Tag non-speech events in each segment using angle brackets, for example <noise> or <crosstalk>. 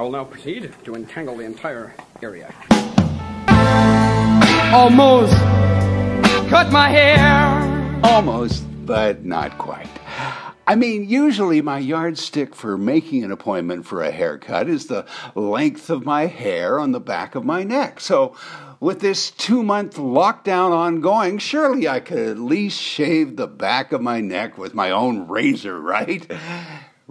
I will now proceed to entangle the entire area. Almost cut my hair. Almost, but not quite. I mean, usually my yardstick for making an appointment for a haircut is the length of my hair on the back of my neck. So, with this two month lockdown ongoing, surely I could at least shave the back of my neck with my own razor, <laughs> right?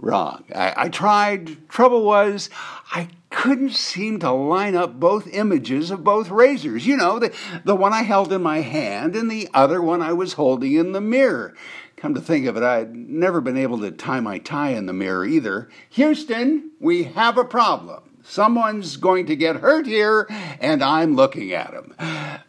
Wrong. I, I tried. Trouble was, I couldn't seem to line up both images of both razors. You know, the, the one I held in my hand and the other one I was holding in the mirror. Come to think of it, I'd never been able to tie my tie in the mirror either. Houston, we have a problem. Someone's going to get hurt here, and I'm looking at him.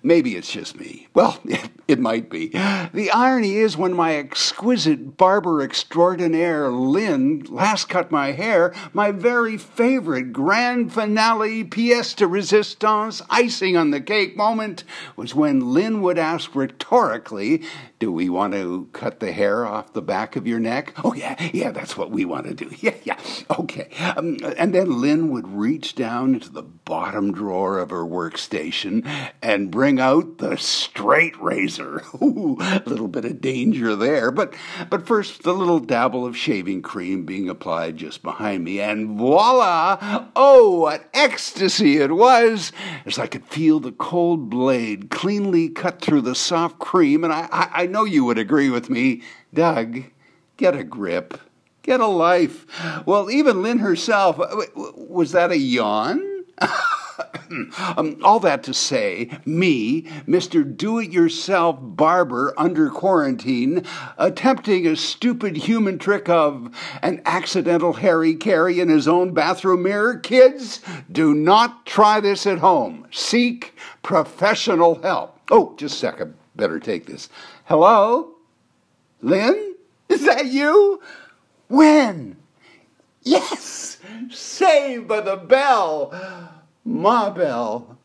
Maybe it's just me. Well, <laughs> it, might be. The irony is, when my exquisite barber extraordinaire Lynn last cut my hair, my very favorite grand finale pièce de resistance, icing on the cake moment, was when Lynn would ask rhetorically, Do we want to cut the hair off the back of your neck? Oh, yeah, yeah, that's what we want to do. <laughs> Yeah, yeah, okay. Um, and then Lynn would reach down into the bottom drawer of her workstation and bring out the straight razor. <laughs> Ooh, a little bit of danger there, but but first the little dabble of shaving cream being applied just behind me, and voila! Oh, what ecstasy it was! As I could feel the cold blade cleanly cut through the soft cream, and I, I, I know you would agree with me, Doug. Get a grip. Get a life. Well, even Lynn herself, was that a yawn? <laughs> um, all that to say, me, Mr. Do It Yourself barber under quarantine, attempting a stupid human trick of an accidental Harry Carey in his own bathroom mirror. Kids, do not try this at home. Seek professional help. Oh, just a second. Better take this. Hello? Lynn? Is that you? When? Yes! Saved by the bell! Ma bell!